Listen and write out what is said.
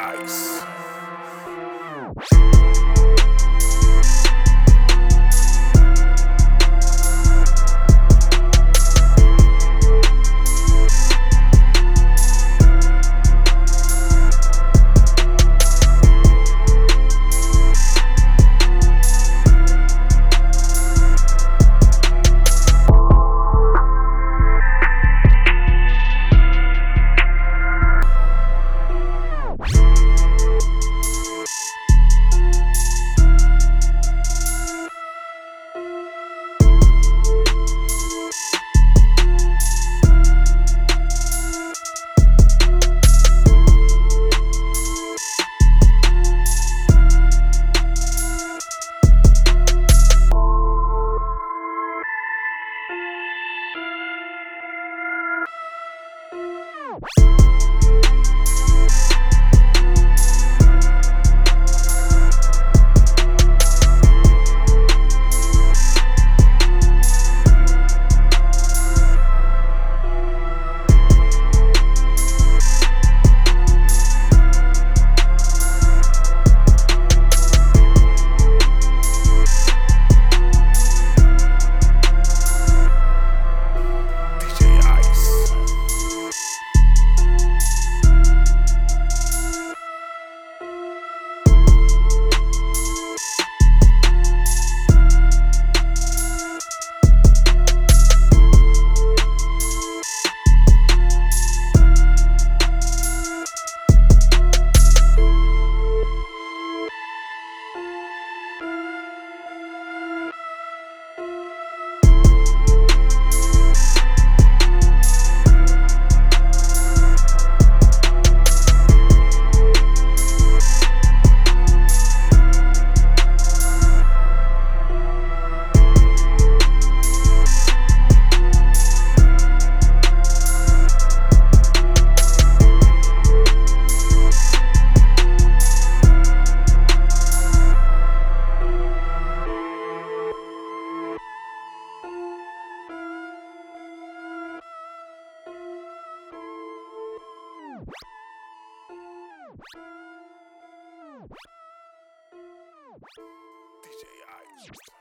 ice. DJ Ice.